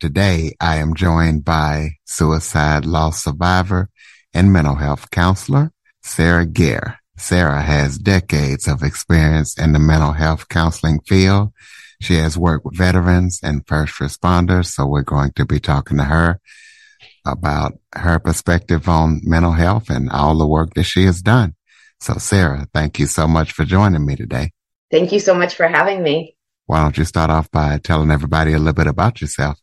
Today, I am joined by suicide loss survivor and mental health counselor, Sarah Gaer. Sarah has decades of experience in the mental health counseling field. She has worked with veterans and first responders. So we're going to be talking to her about her perspective on mental health and all the work that she has done. So Sarah, thank you so much for joining me today. Thank you so much for having me. Why don't you start off by telling everybody a little bit about yourself?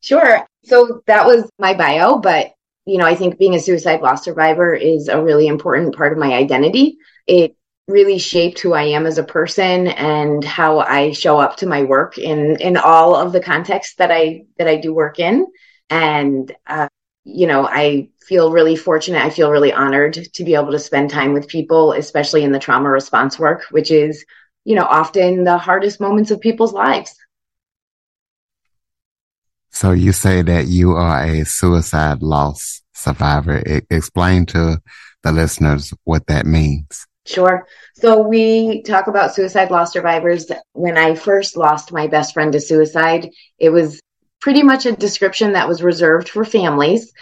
Sure. So that was my bio, but you know, I think being a suicide loss survivor is a really important part of my identity. It really shaped who I am as a person and how I show up to my work in in all of the contexts that I that I do work in. And uh, you know, I feel really fortunate. I feel really honored to be able to spend time with people, especially in the trauma response work, which is, you know, often the hardest moments of people's lives. So you say that you are a suicide loss survivor. I- explain to the listeners what that means. Sure. So we talk about suicide loss survivors. When I first lost my best friend to suicide, it was pretty much a description that was reserved for families,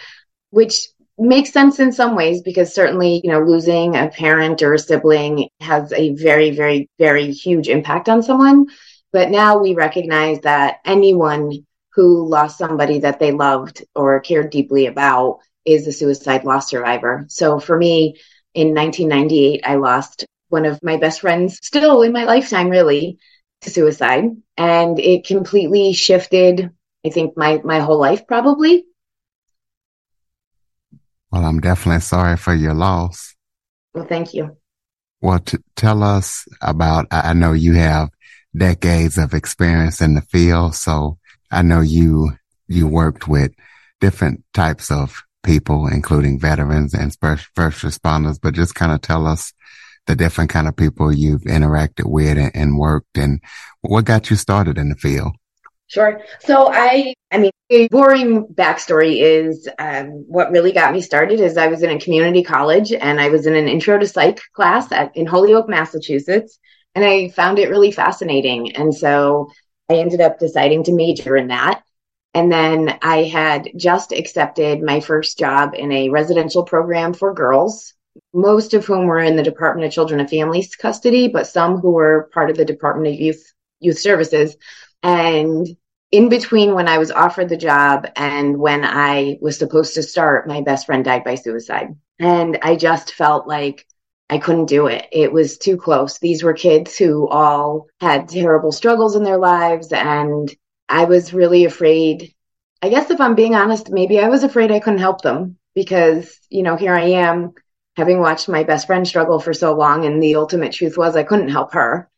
which makes sense in some ways because certainly, you know, losing a parent or a sibling has a very, very, very huge impact on someone. But now we recognize that anyone who lost somebody that they loved or cared deeply about is a suicide loss survivor. So for me, in 1998, I lost one of my best friends, still in my lifetime, really, to suicide. And it completely shifted, I think, my, my whole life, probably. Well, I'm definitely sorry for your loss. Well, thank you. Well, t- tell us about, I know you have decades of experience in the field. So I know you, you worked with different types of people, including veterans and first, responders, but just kind of tell us the different kind of people you've interacted with and, and worked and what got you started in the field. Sure. So I, I mean, a boring backstory is um, what really got me started is I was in a community college and I was in an intro to psych class at, in Holyoke, Massachusetts, and I found it really fascinating. And so I ended up deciding to major in that. And then I had just accepted my first job in a residential program for girls, most of whom were in the Department of Children and Families custody, but some who were part of the Department of Youth Youth Services. And in between when I was offered the job and when I was supposed to start, my best friend died by suicide. And I just felt like I couldn't do it. It was too close. These were kids who all had terrible struggles in their lives. And I was really afraid. I guess if I'm being honest, maybe I was afraid I couldn't help them because, you know, here I am having watched my best friend struggle for so long. And the ultimate truth was I couldn't help her.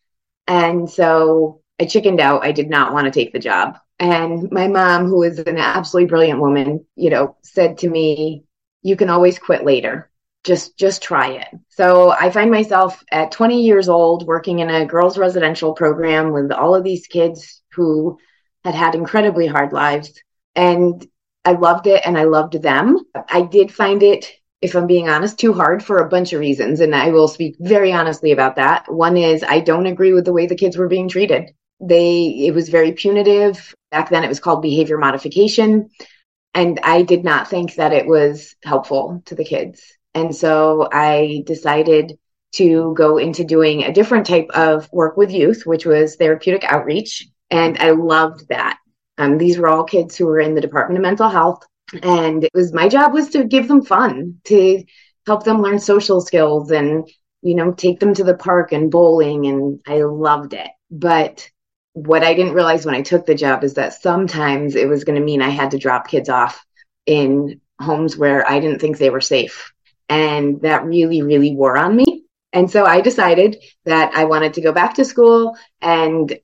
And so I chickened out. I did not want to take the job. And my mom, who is an absolutely brilliant woman, you know, said to me, you can always quit later just just try it. So i find myself at 20 years old working in a girls residential program with all of these kids who had had incredibly hard lives and i loved it and i loved them. I did find it if i'm being honest too hard for a bunch of reasons and i will speak very honestly about that. One is i don't agree with the way the kids were being treated. They it was very punitive. Back then it was called behavior modification and i did not think that it was helpful to the kids and so I decided to go into doing a different type of work with youth, which was therapeutic outreach. And I loved that. Um, these were all kids who were in the Department of Mental Health. And it was my job was to give them fun, to help them learn social skills and, you know, take them to the park and bowling. And I loved it. But what I didn't realize when I took the job is that sometimes it was going to mean I had to drop kids off in homes where I didn't think they were safe and that really, really wore on me. And so I decided that I wanted to go back to school and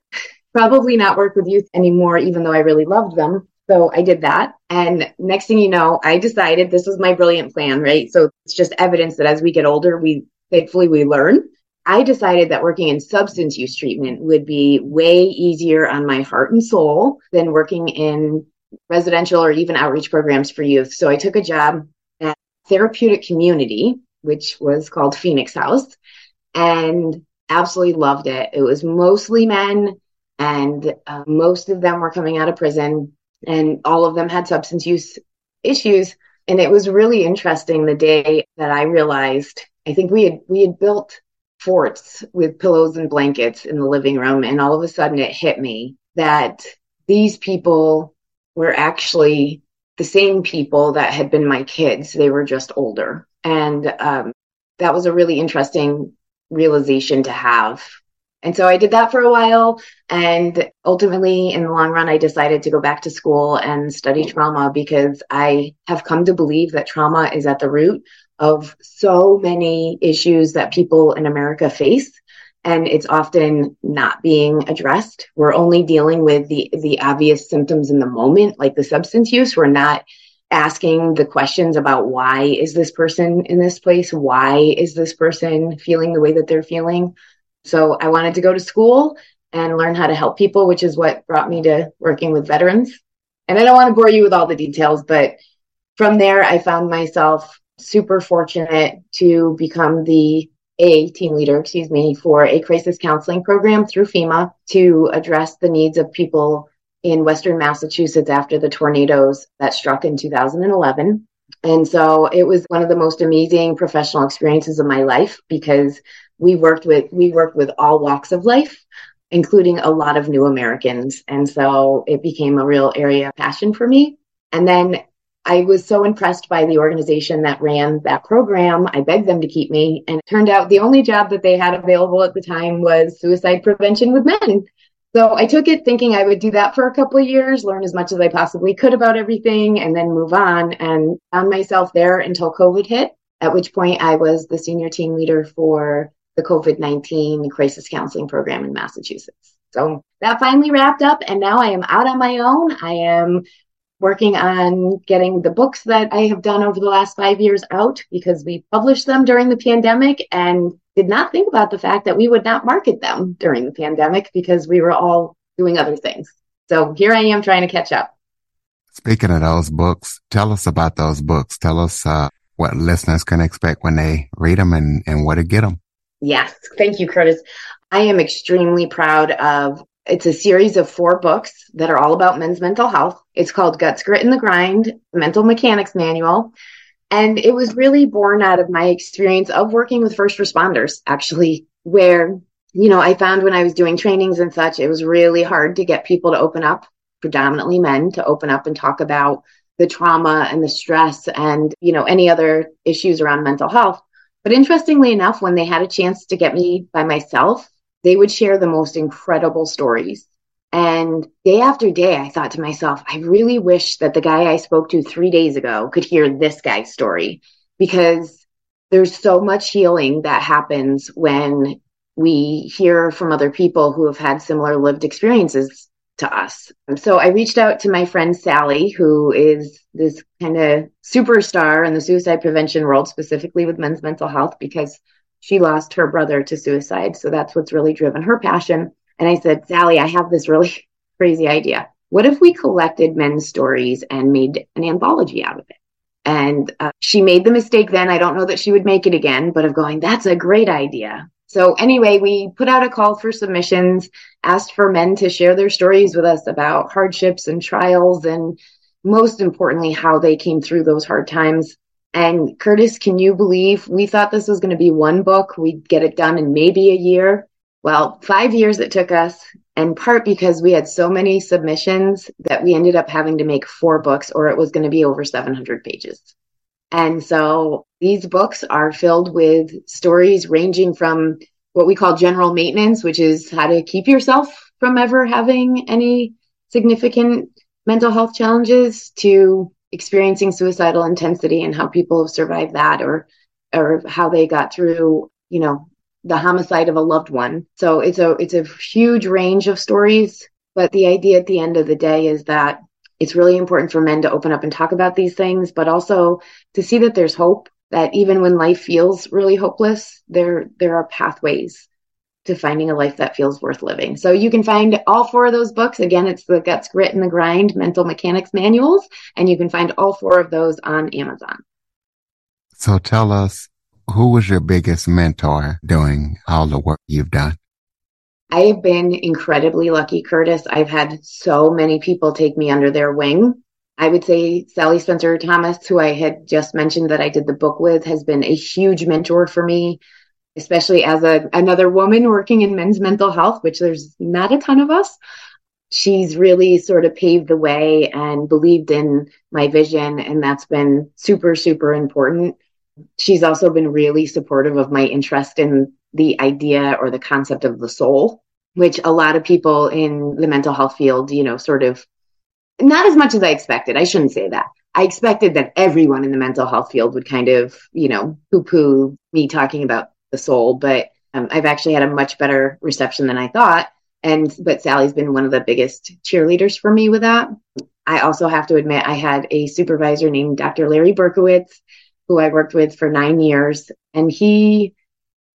probably not work with youth anymore, even though I really loved them. So I did that. And next thing you know, I decided this was my brilliant plan, right? So it's just evidence that as we get older, we thankfully we learn. I decided that working in substance use treatment would be way easier on my heart and soul than working in residential or even outreach programs for youth. So I took a job Therapeutic Community, which was called Phoenix House, and absolutely loved it. It was mostly men, and uh, most of them were coming out of prison, and all of them had substance use issues. And it was really interesting the day that I realized I think we had we had built forts with pillows and blankets in the living room, and all of a sudden it hit me that these people were actually the same people that had been my kids. They were just older, and um, that was a really interesting realization to have. And so I did that for a while. And ultimately, in the long run, I decided to go back to school and study trauma because I have come to believe that trauma is at the root of so many issues that people in America face. And it's often not being addressed. We're only dealing with the, the obvious symptoms in the moment, like the substance use. We're not asking the questions about why is this person in this place? Why is this person feeling the way that they're feeling? So I wanted to go to school and learn how to help people, which is what brought me to working with veterans. And I don't want to bore you with all the details, but from there, I found myself super fortunate to become the a team leader, excuse me, for a crisis counseling program through FEMA to address the needs of people in Western Massachusetts after the tornadoes that struck in 2011. And so it was one of the most amazing professional experiences of my life because we worked with we worked with all walks of life including a lot of new Americans. And so it became a real area of passion for me. And then I was so impressed by the organization that ran that program. I begged them to keep me. And it turned out the only job that they had available at the time was suicide prevention with men. So I took it thinking I would do that for a couple of years, learn as much as I possibly could about everything, and then move on. And found myself there until COVID hit, at which point I was the senior team leader for the COVID 19 crisis counseling program in Massachusetts. So that finally wrapped up, and now I am out on my own. I am working on getting the books that I have done over the last five years out because we published them during the pandemic and did not think about the fact that we would not market them during the pandemic because we were all doing other things. So here I am trying to catch up. Speaking of those books, tell us about those books. Tell us uh, what listeners can expect when they read them and, and where to get them. Yes. Thank you, Curtis. I am extremely proud of it's a series of four books that are all about men's mental health. It's called Guts, Grit, and the Grind, Mental Mechanics Manual. And it was really born out of my experience of working with first responders, actually, where, you know, I found when I was doing trainings and such, it was really hard to get people to open up, predominantly men, to open up and talk about the trauma and the stress and, you know, any other issues around mental health. But interestingly enough, when they had a chance to get me by myself they would share the most incredible stories. And day after day, I thought to myself, I really wish that the guy I spoke to three days ago could hear this guy's story because there's so much healing that happens when we hear from other people who have had similar lived experiences to us. So I reached out to my friend Sally, who is this kind of superstar in the suicide prevention world, specifically with men's mental health, because she lost her brother to suicide. So that's what's really driven her passion. And I said, Sally, I have this really crazy idea. What if we collected men's stories and made an anthology out of it? And uh, she made the mistake then. I don't know that she would make it again, but of going, that's a great idea. So anyway, we put out a call for submissions, asked for men to share their stories with us about hardships and trials and most importantly, how they came through those hard times. And Curtis, can you believe we thought this was going to be one book? We'd get it done in maybe a year. Well, five years it took us, in part because we had so many submissions that we ended up having to make four books or it was going to be over 700 pages. And so these books are filled with stories ranging from what we call general maintenance, which is how to keep yourself from ever having any significant mental health challenges, to experiencing suicidal intensity and how people have survived that or or how they got through you know the homicide of a loved one. So it's a it's a huge range of stories but the idea at the end of the day is that it's really important for men to open up and talk about these things, but also to see that there's hope, that even when life feels really hopeless, there, there are pathways to finding a life that feels worth living. So you can find all four of those books. Again, it's the Guts, Grit, and the Grind Mental Mechanics Manuals, and you can find all four of those on Amazon. So tell us, who was your biggest mentor doing all the work you've done? I have been incredibly lucky, Curtis. I've had so many people take me under their wing. I would say Sally Spencer Thomas, who I had just mentioned that I did the book with, has been a huge mentor for me, especially as a, another woman working in men's mental health, which there's not a ton of us. She's really sort of paved the way and believed in my vision, and that's been super, super important. She's also been really supportive of my interest in the idea or the concept of the soul, which a lot of people in the mental health field, you know, sort of not as much as I expected. I shouldn't say that. I expected that everyone in the mental health field would kind of, you know, poo poo me talking about the soul, but um, I've actually had a much better reception than I thought. And, but Sally's been one of the biggest cheerleaders for me with that. I also have to admit, I had a supervisor named Dr. Larry Berkowitz, who I worked with for nine years, and he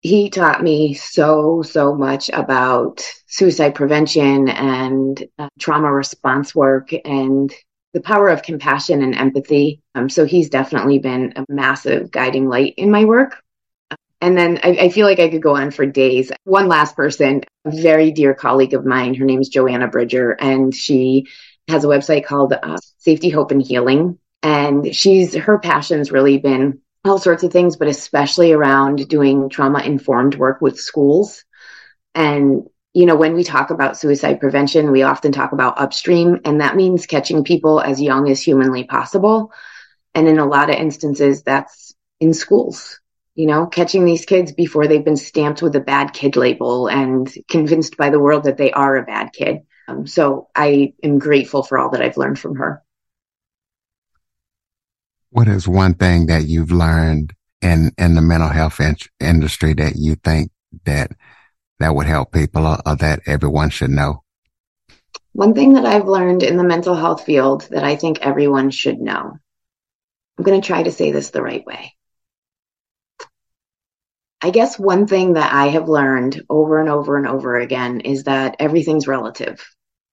he taught me so so much about suicide prevention and uh, trauma response work and the power of compassion and empathy um, so he's definitely been a massive guiding light in my work and then I, I, feel like I could go on for days. One last person, a very dear colleague of mine, her name is Joanna Bridger, and she has a website called uh, Safety, Hope, and Healing. And she's her passion's really been all sorts of things, but especially around doing trauma informed work with schools. And, you know, when we talk about suicide prevention, we often talk about upstream, and that means catching people as young as humanly possible. And in a lot of instances, that's in schools, you know, catching these kids before they've been stamped with a bad kid label and convinced by the world that they are a bad kid. Um, so I am grateful for all that I've learned from her. What is one thing that you've learned in, in the mental health in- industry that you think that that would help people or, or that everyone should know? One thing that I've learned in the mental health field that I think everyone should know. I'm going to try to say this the right way. I guess one thing that I have learned over and over and over again is that everything's relative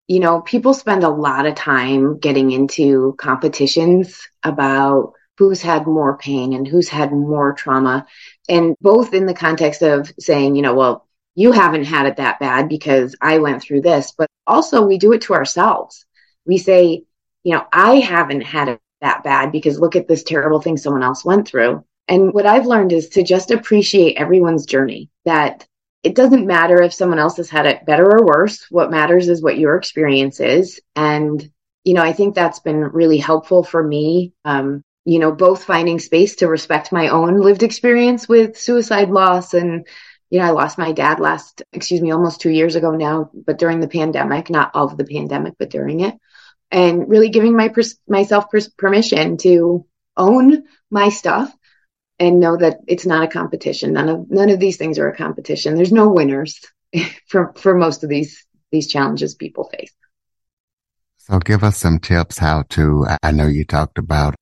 you know, people spend a lot of time getting into competitions about who's had more pain and who's had more trauma. And both in the context of saying, you know, well, you haven't had it that bad because I went through this, but also we do it to ourselves. We say, you know, I haven't had it that bad because look at this terrible thing someone else went through. And what I've learned is to just appreciate everyone's journey, that it doesn't matter if someone else has had it better or worse. What matters is what your experience is. And, you know, I think that's been really helpful for me. Um, you know, both finding space to respect my own lived experience with suicide loss. And, you know, I lost my dad last, excuse me, almost two years ago now, but during the pandemic, not of the pandemic, but during it. And really giving my myself permission to own my stuff and know that it's not a competition. None of none of these things are a competition. There's no winners for for most of these these challenges people face. So give us some tips how to I know you talked about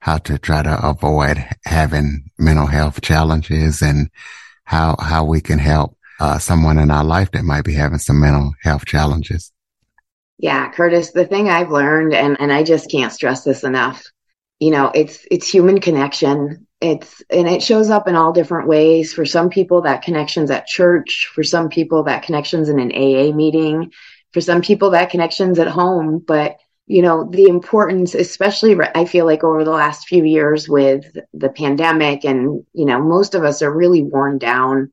how to try to avoid having mental health challenges and how how we can help uh, someone in our life that might be having some mental health challenges. Yeah, Curtis, the thing I've learned and and I just can't stress this enough. You know, it's it's human connection it's and it shows up in all different ways. For some people that connections at church. For some people that connections in an aa meeting. For some people that connections at home. But you know the importance especially i feel like over the last few years with the pandemic and you know most of us are really worn down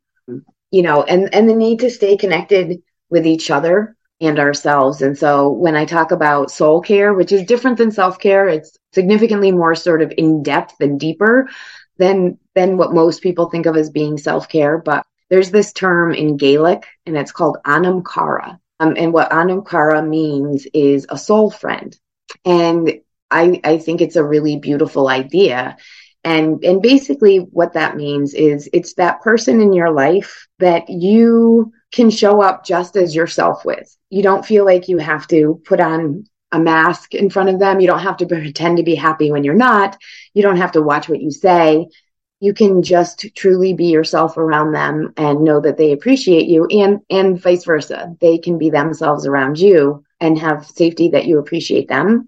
you know and and the need to stay connected with each other and ourselves. And so when I talk about soul care, which is different than self care, it's significantly more sort of in depth and deeper than than what most people think of as being self care. But there's this term in Gaelic, and it's called Anam Cara. Um, and what Anam Cara means is a soul friend. And I, I think it's a really beautiful idea. And, and basically what that means is it's that person in your life that you can show up just as yourself with. You don't feel like you have to put on a mask in front of them. You don't have to pretend to be happy when you're not. You don't have to watch what you say. You can just truly be yourself around them and know that they appreciate you and and vice versa. They can be themselves around you and have safety that you appreciate them.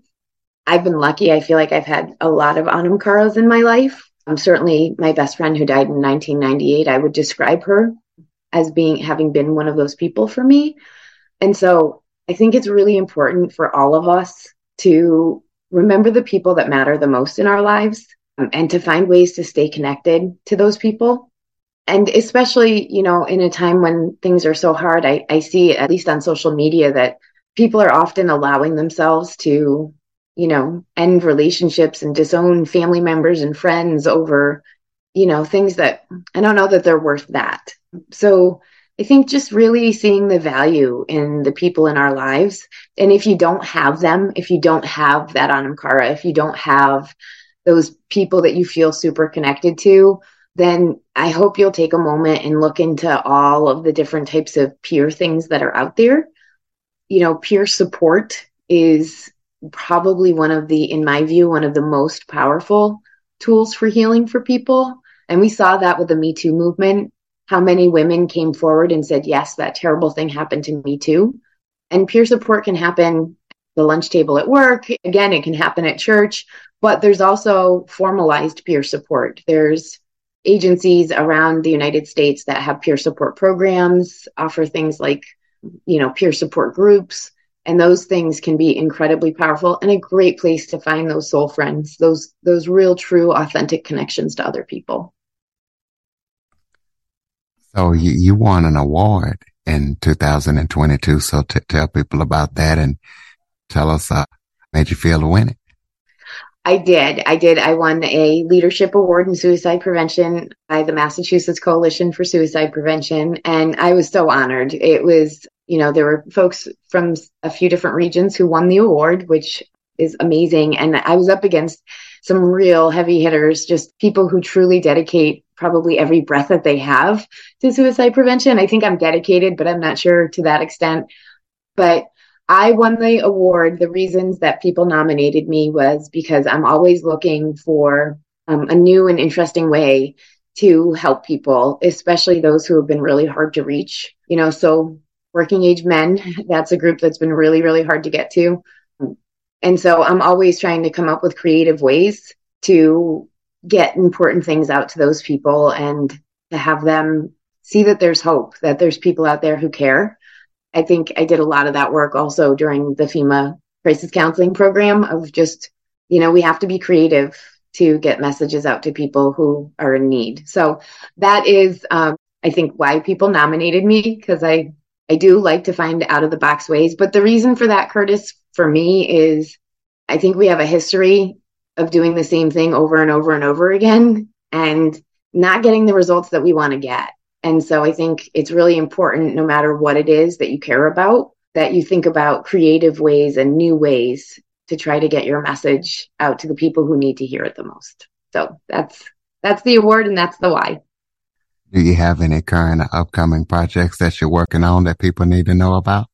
I've been lucky. I feel like I've had a lot of Anam Caras in my life. Um, certainly my best friend who died in 1998, I would describe her as being having been one of those people for me. And so I think it's really important for all of us to remember the people that matter the most in our lives um, and to find ways to stay connected to those people. And especially, you know, in a time when things are so hard, I, I see, at least on social media, that people are often allowing themselves to, you know, end relationships and disown family members and friends over, you know, things that I don't know that they're worth that. So I think just really seeing the value in the people in our lives. And if you don't have them, if you don't have that Anam Cara, if you don't have those people that you feel super connected to, then I hope you'll take a moment and look into all of the different types of peer things that are out there. You know, peer support is probably one of the, in my view, one of the most powerful tools for healing for people. And we saw that with the Me Too movement how many women came forward and said, Yes, that terrible thing happened to me too. And peer support can happen the lunch table at work. Again, it can happen at church, but there's also formalized peer support. There's agencies around the United States that have peer support programs, offer things like, you know, peer support groups. And those things can be incredibly powerful and a great place to find those soul friends, those those real, true, authentic connections to other people. So you, you won an award in 2022. So t- tell people about that and tell us, uh, made you feel to win it. I did. I did. I won a leadership award in suicide prevention by the Massachusetts Coalition for Suicide Prevention. And I was so honored. It was, you know, there were folks from a few different regions who won the award, which is amazing. And I was up against some real heavy hitters, just people who truly dedicate probably every breath that they have to suicide prevention. I think I'm dedicated, but I'm not sure to that extent. But I won the award. The reasons that people nominated me was because I'm always looking for um, a new and interesting way to help people, especially those who have been really hard to reach. You know, so working age men, that's a group that's been really, really hard to get to. And so I'm always trying to come up with creative ways to get important things out to those people and to have them see that there's hope, that there's people out there who care. I think I did a lot of that work also during the FEMA crisis counseling program of just, you know, we have to be creative to get messages out to people who are in need. So that is, um, I think, why people nominated me because I I do like to find out of the box ways. But the reason for that, Curtis, for me is I think we have a history of doing the same thing over and over and over again and not getting the results that we want to get. And so I think it's really important, no matter what it is that you care about, that you think about creative ways and new ways to try to get your message out to the people who need to hear it the most. So that's that's the award and that's the why. Do you have any current or upcoming projects that you're working on that people need to know about?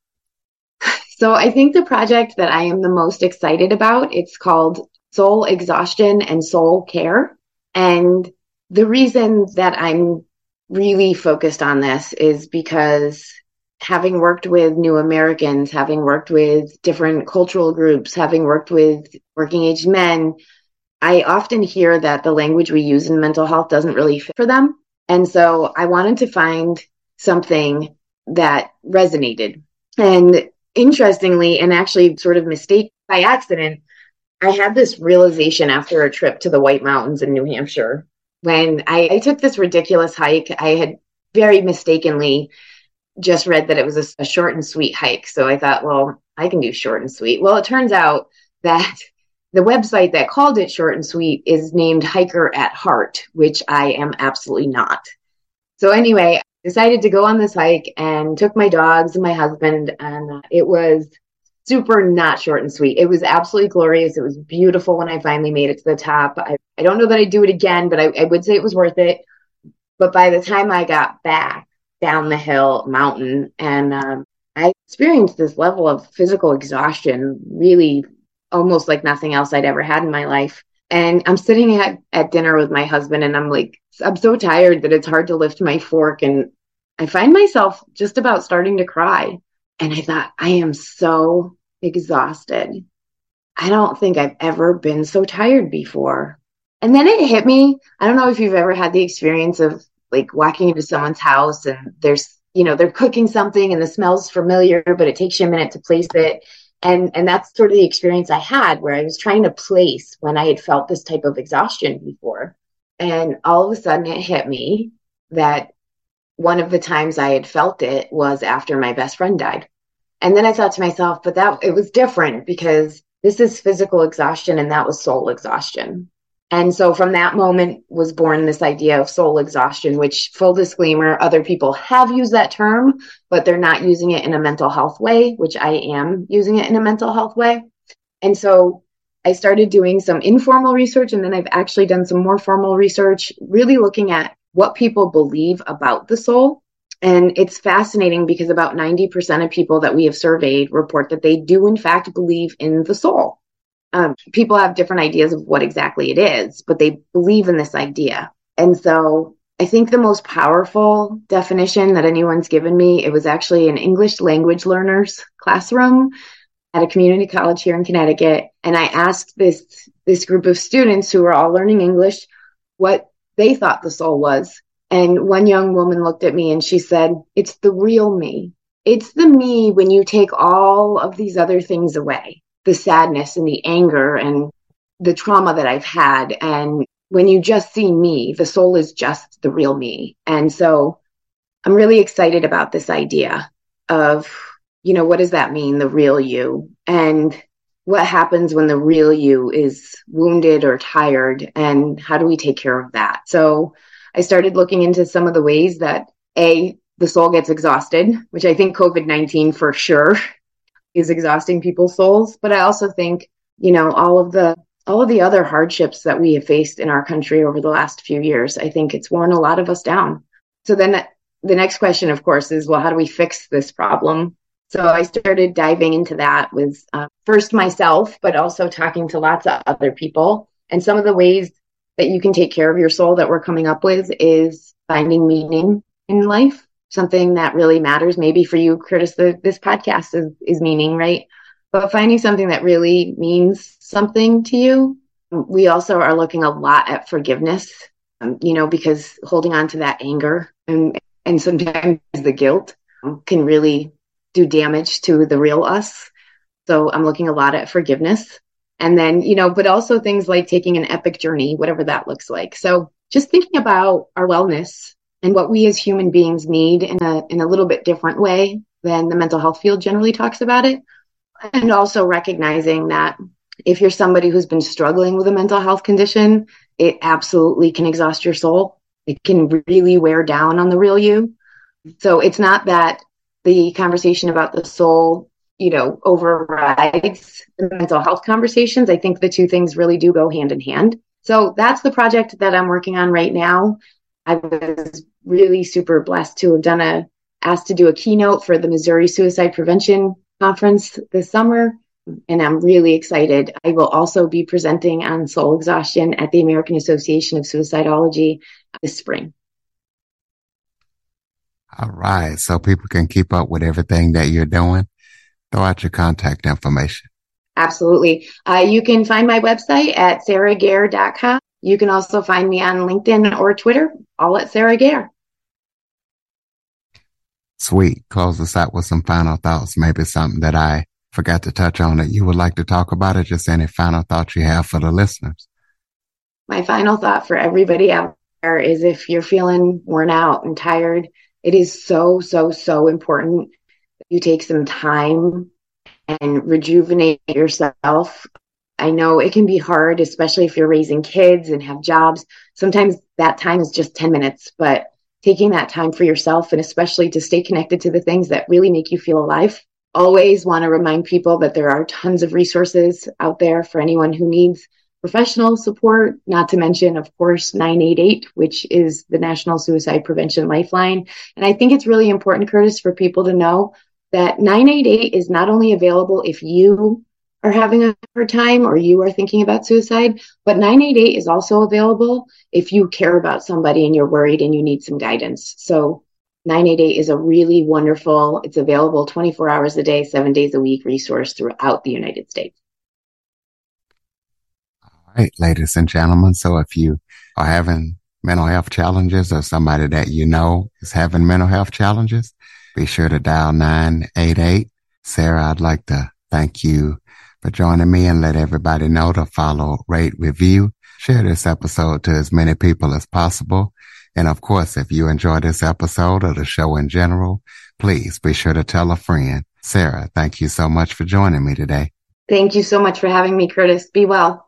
So I think the project that I am the most excited about, it's called Soul Exhaustion and Soul Care. And the reason that I'm really focused on this is because having worked with new Americans, having worked with different cultural groups, having worked with working age men, I often hear that the language we use in mental health doesn't really fit for them. And so I wanted to find something that resonated. And interestingly, and actually sort of mistake by accident, I had this realization after a trip to the White Mountains in New Hampshire when I, I took this ridiculous hike. I had very mistakenly just read that it was a, a, short and sweet hike. So I thought, well, I can do short and sweet. Well, it turns out that the website that called it short and sweet is named Hiker at Heart, which I am absolutely not. So anyway, I decided to go on this hike and took my dogs and my husband, and it was super not short and sweet. It was absolutely glorious. It was beautiful when I finally made it to the top. I, I don't know that I'd do it again, but I, I would say it was worth it. But by the time I got back down the hill mountain and um, I experienced this level of physical exhaustion, really almost like nothing else I'd ever had in my life. And I'm sitting at, at dinner with my husband, and I'm like, I'm so tired that it's hard to lift my fork. And I find myself just about starting to cry. And I thought, I am so exhausted. I don't think I've ever been so tired before. And then it hit me. I don't know if you've ever had the experience of like walking into someone's house and there's, you know, they're cooking something and the smell's familiar, but it takes you a minute to place it. And and that's sort of the experience I had where I was trying to place when I had felt this type of exhaustion before. And all of a sudden it hit me that one of the times I had felt it was after my best friend died. And then I thought to myself, but that it was different because this is physical exhaustion and that was soul exhaustion. And so from that moment was born this idea of soul exhaustion, which full disclaimer, other people have used that term, but they're not using it in a mental health way, which I am using it in a mental health way. And so I started doing some informal research and then I've actually done some more formal research, really looking at what people believe about the soul. And it's fascinating because about 90% of people that we have surveyed report that they do, in fact, believe in the soul. Um, people have different ideas of what exactly it is, but they believe in this idea. And so I think the most powerful definition that anyone's given me, it was actually an English language learners classroom at a community college here in Connecticut. And I asked this, this group of students who were all learning English what they thought the soul was. And one young woman looked at me and she said, It's the real me. It's the me when you take all of these other things away the sadness and the anger and the trauma that I've had. And when you just see me, the soul is just the real me. And so I'm really excited about this idea of, you know, what does that mean, the real you? And what happens when the real you is wounded or tired? And how do we take care of that? So I started looking into some of the ways that A, the soul gets exhausted, which I think COVID 19 for sure is exhausting people's souls. But I also think, you know, all of the all of the other hardships that we have faced in our country over the last few years, I think it's worn a lot of us down. So then the next question, of course, is well, how do we fix this problem? So I started diving into that with uh, first myself, but also talking to lots of other people. And some of the ways that you can take care of your soul that we're coming up with is finding meaning in life something that really matters. Maybe for you, Curtis, the, this podcast is, is meaning, right? But finding something that really means something to you. We also are looking a lot at forgiveness, um, you know, because holding on to that anger and, and sometimes the guilt can really do damage to the real us. So I'm looking a lot at forgiveness. And then, you know, but also things like taking an epic journey, whatever that looks like. So just thinking about our wellness and what we as human beings need in a in a little bit different way than the mental health field generally talks about it and also recognizing that if you're somebody who's been struggling with a mental health condition it absolutely can exhaust your soul it can really wear down on the real you so it's not that the conversation about the soul you know overrides the mental health conversations i think the two things really do go hand in hand so that's the project that i'm working on right now I was really super blessed to have done a asked to do a keynote for the Missouri Suicide Prevention Conference this summer. And I'm really excited. I will also be presenting on soul exhaustion at the American Association of Suicidology this spring. All right. So people can keep up with everything that you're doing. Throw out your contact information. Absolutely. Uh, you can find my website at sarahgaer.com. You can also find me on LinkedIn or Twitter, all at Sarah Gaer. Sweet. Close us out with some final thoughts. Maybe something that I forgot to touch on that you would like to talk about, or just any final thoughts you have for the listeners. My final thought for everybody out there is if you're feeling worn out and tired, it is so, so, so important that you take some time and rejuvenate yourself I know it can be hard, especially if you're raising kids and have jobs. Sometimes that time is just 10 minutes, but taking that time for yourself and especially to stay connected to the things that really make you feel alive. Always want to remind people that there are tons of resources out there for anyone who needs professional support, not to mention, of course, 988, which is the National Suicide Prevention Lifeline. And I think it's really important, Curtis, for people to know that 988 is not only available if you are having a hard time or you are thinking about suicide, but 988 is also available if you care about somebody and you're worried and you need some guidance. So 988 is a really wonderful, it's available 24 hours a day, seven days a week resource throughout the United States. All right, ladies and gentlemen. So if you are having mental health challenges or somebody that you know is having mental health challenges, be sure to dial 988. Sarah, I'd like to thank you for joining me and let everybody know to follow, rate, review, share this episode to as many people as possible. And of course, if you enjoy this episode or the show in general, please be sure to tell a friend. Sarah, thank you so much for joining me today. Thank you so much for having me, Curtis. Be well.